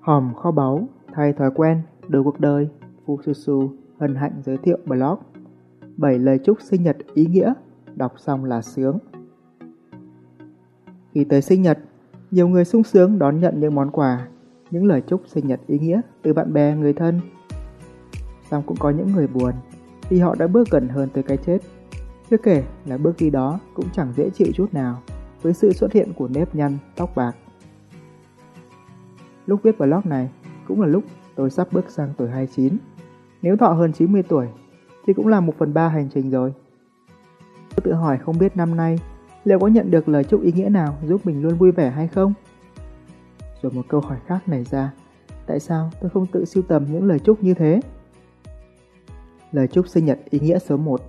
Hòm kho báu, thay thói quen, đổi cuộc đời, Fususu hân hạnh giới thiệu blog 7 lời chúc sinh nhật ý nghĩa, đọc xong là sướng. Khi tới sinh nhật, nhiều người sung sướng đón nhận những món quà, những lời chúc sinh nhật ý nghĩa từ bạn bè, người thân. song cũng có những người buồn vì họ đã bước gần hơn tới cái chết. Chưa kể là bước đi đó cũng chẳng dễ chịu chút nào với sự xuất hiện của nếp nhăn, tóc bạc. Lúc viết blog này cũng là lúc tôi sắp bước sang tuổi 29. Nếu thọ hơn 90 tuổi thì cũng là một phần ba hành trình rồi. Tôi tự hỏi không biết năm nay liệu có nhận được lời chúc ý nghĩa nào giúp mình luôn vui vẻ hay không? Rồi một câu hỏi khác nảy ra, tại sao tôi không tự sưu tầm những lời chúc như thế? Lời chúc sinh nhật ý nghĩa số 1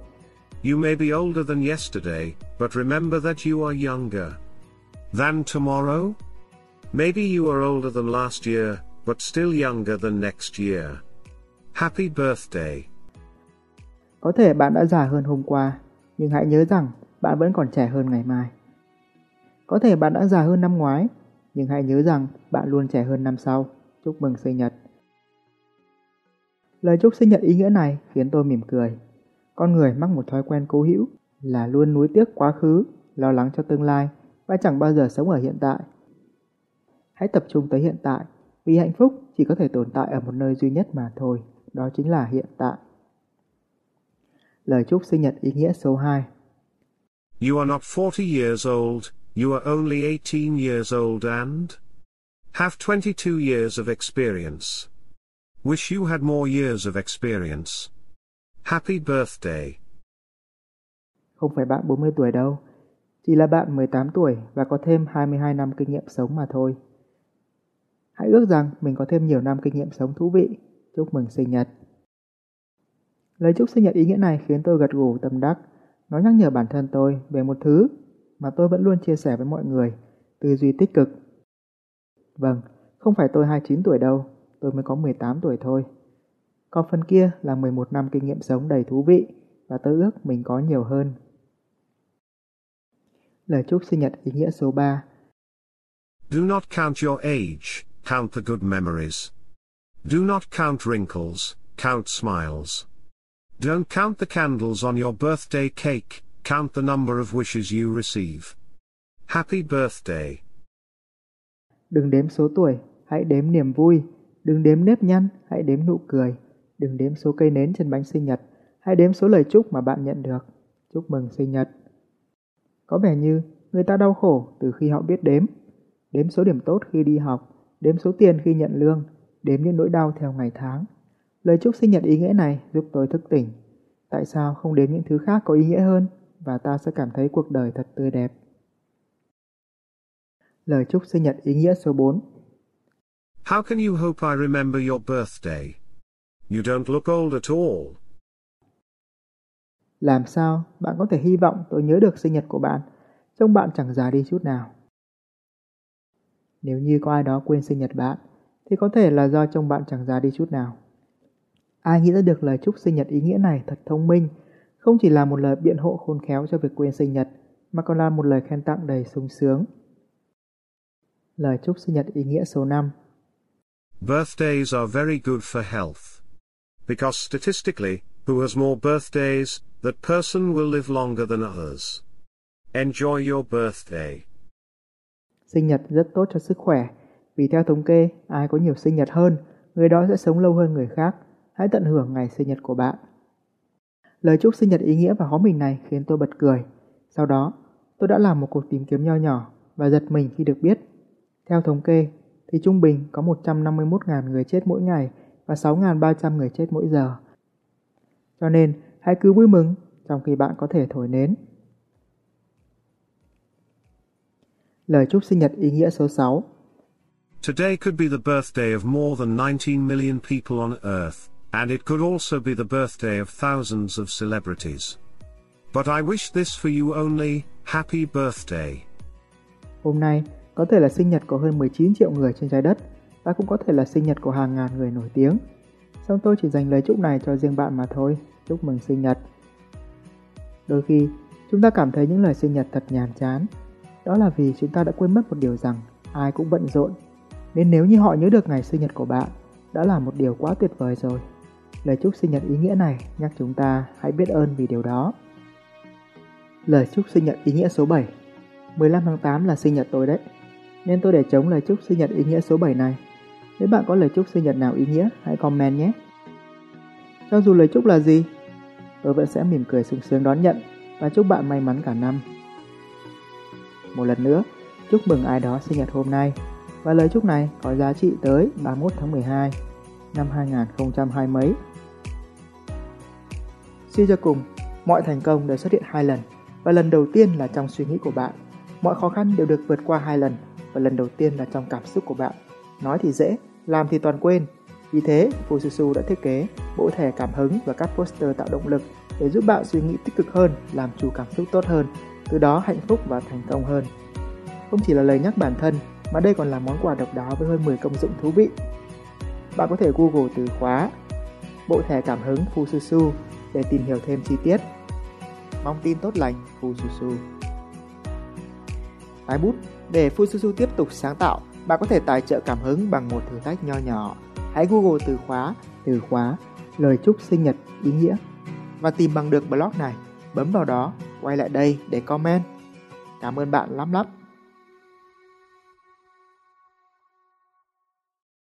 You may be older than yesterday, but remember that you are younger than tomorrow. Maybe you are older than last year, but still younger than next year. Happy birthday. Có thể bạn đã già hơn hôm qua, nhưng hãy nhớ rằng bạn vẫn còn trẻ hơn ngày mai. Có thể bạn đã già hơn năm ngoái, nhưng hãy nhớ rằng bạn luôn trẻ hơn năm sau. Chúc mừng sinh nhật. Lời chúc sinh nhật ý nghĩa này khiến tôi mỉm cười. Con người mắc một thói quen cố hữu là luôn nuối tiếc quá khứ, lo lắng cho tương lai và chẳng bao giờ sống ở hiện tại. Hãy tập trung tới hiện tại, vì hạnh phúc chỉ có thể tồn tại ở một nơi duy nhất mà thôi, đó chính là hiện tại. Lời chúc sinh nhật ý nghĩa số 2 You are not 40 years old, you are only 18 years old and have 22 years of experience. Wish you had more years of experience. Happy birthday. Không phải bạn 40 tuổi đâu, chỉ là bạn 18 tuổi và có thêm 22 năm kinh nghiệm sống mà thôi. Hãy ước rằng mình có thêm nhiều năm kinh nghiệm sống thú vị. Chúc mừng sinh nhật. Lời chúc sinh nhật ý nghĩa này khiến tôi gật gù tâm đắc. Nó nhắc nhở bản thân tôi về một thứ mà tôi vẫn luôn chia sẻ với mọi người, tư duy tích cực. Vâng, không phải tôi 29 tuổi đâu, tôi mới có 18 tuổi thôi. Còn phần kia là 11 năm kinh nghiệm sống đầy thú vị và tôi ước mình có nhiều hơn. Lời chúc sinh nhật ý nghĩa số 3 Do not count your age, count the good memories. Do not count wrinkles, count smiles. Don't count the candles on your birthday cake, count the number of wishes you receive. Happy birthday. Đừng đếm số tuổi, hãy đếm niềm vui. Đừng đếm nếp nhăn, hãy đếm nụ cười. Đừng đếm số cây nến trên bánh sinh nhật, hãy đếm số lời chúc mà bạn nhận được. Chúc mừng sinh nhật. Có vẻ như người ta đau khổ từ khi họ biết đếm. Đếm số điểm tốt khi đi học, đếm số tiền khi nhận lương, đếm những nỗi đau theo ngày tháng. Lời chúc sinh nhật ý nghĩa này giúp tôi thức tỉnh. Tại sao không đếm những thứ khác có ý nghĩa hơn và ta sẽ cảm thấy cuộc đời thật tươi đẹp. Lời chúc sinh nhật ý nghĩa số 4 How can you hope I remember your birthday? You don't look old at all. Làm sao bạn có thể hy vọng tôi nhớ được sinh nhật của bạn, trông bạn chẳng già đi chút nào. Nếu như có ai đó quên sinh nhật bạn, thì có thể là do trông bạn chẳng già đi chút nào. Ai nghĩ ra được lời chúc sinh nhật ý nghĩa này thật thông minh, không chỉ là một lời biện hộ khôn khéo cho việc quên sinh nhật, mà còn là một lời khen tặng đầy sung sướng. Lời chúc sinh nhật ý nghĩa số 5 Birthdays are very good for health. Because statistically, who has more birthdays, that person will live longer than others. Enjoy your birthday. Sinh nhật rất tốt cho sức khỏe, vì theo thống kê, ai có nhiều sinh nhật hơn, người đó sẽ sống lâu hơn người khác. Hãy tận hưởng ngày sinh nhật của bạn. Lời chúc sinh nhật ý nghĩa và hó mình này khiến tôi bật cười. Sau đó, tôi đã làm một cuộc tìm kiếm nho nhỏ và giật mình khi được biết. Theo thống kê, thì trung bình có 151.000 người chết mỗi ngày và 6.300 người chết mỗi giờ. Cho nên, hãy cứ vui mừng trong khi bạn có thể thổi nến. Lời chúc sinh nhật ý nghĩa số 6 Today could be the birthday of more than 19 million people on Earth, and it could also be the birthday of thousands of celebrities. But I wish this for you only, happy birthday. Hôm nay có thể là sinh nhật của hơn 19 triệu người trên trái đất và cũng có thể là sinh nhật của hàng ngàn người nổi tiếng. Xong tôi chỉ dành lời chúc này cho riêng bạn mà thôi. Chúc mừng sinh nhật. Đôi khi, chúng ta cảm thấy những lời sinh nhật thật nhàm chán. Đó là vì chúng ta đã quên mất một điều rằng ai cũng bận rộn. Nên nếu như họ nhớ được ngày sinh nhật của bạn, đã là một điều quá tuyệt vời rồi. Lời chúc sinh nhật ý nghĩa này nhắc chúng ta hãy biết ơn vì điều đó. Lời chúc sinh nhật ý nghĩa số 7 15 tháng 8 là sinh nhật tôi đấy, nên tôi để chống lời chúc sinh nhật ý nghĩa số 7 này. Nếu bạn có lời chúc sinh nhật nào ý nghĩa, hãy comment nhé. Cho dù lời chúc là gì, tôi vẫn sẽ mỉm cười sung sướng đón nhận và chúc bạn may mắn cả năm. Một lần nữa, chúc mừng ai đó sinh nhật hôm nay và lời chúc này có giá trị tới 31 tháng 12 năm 2020 mấy. Suy cho cùng, mọi thành công đều xuất hiện hai lần và lần đầu tiên là trong suy nghĩ của bạn. Mọi khó khăn đều được vượt qua hai lần và lần đầu tiên là trong cảm xúc của bạn. Nói thì dễ, làm thì toàn quên. Vì thế, Fususu đã thiết kế bộ thẻ cảm hứng và các poster tạo động lực để giúp bạn suy nghĩ tích cực hơn, làm chủ cảm xúc tốt hơn, từ đó hạnh phúc và thành công hơn. Không chỉ là lời nhắc bản thân, mà đây còn là món quà độc đáo với hơn 10 công dụng thú vị. Bạn có thể Google từ khóa bộ thẻ cảm hứng Fususu để tìm hiểu thêm chi tiết. Mong tin tốt lành Fususu. Tái bút Để Fususu tiếp tục sáng tạo, bạn có thể tài trợ cảm hứng bằng một thử thách nho nhỏ. Hãy Google từ khóa, từ khóa, lời chúc sinh nhật ý nghĩa và tìm bằng được blog này. Bấm vào đó, quay lại đây để comment. Cảm ơn bạn lắm lắm.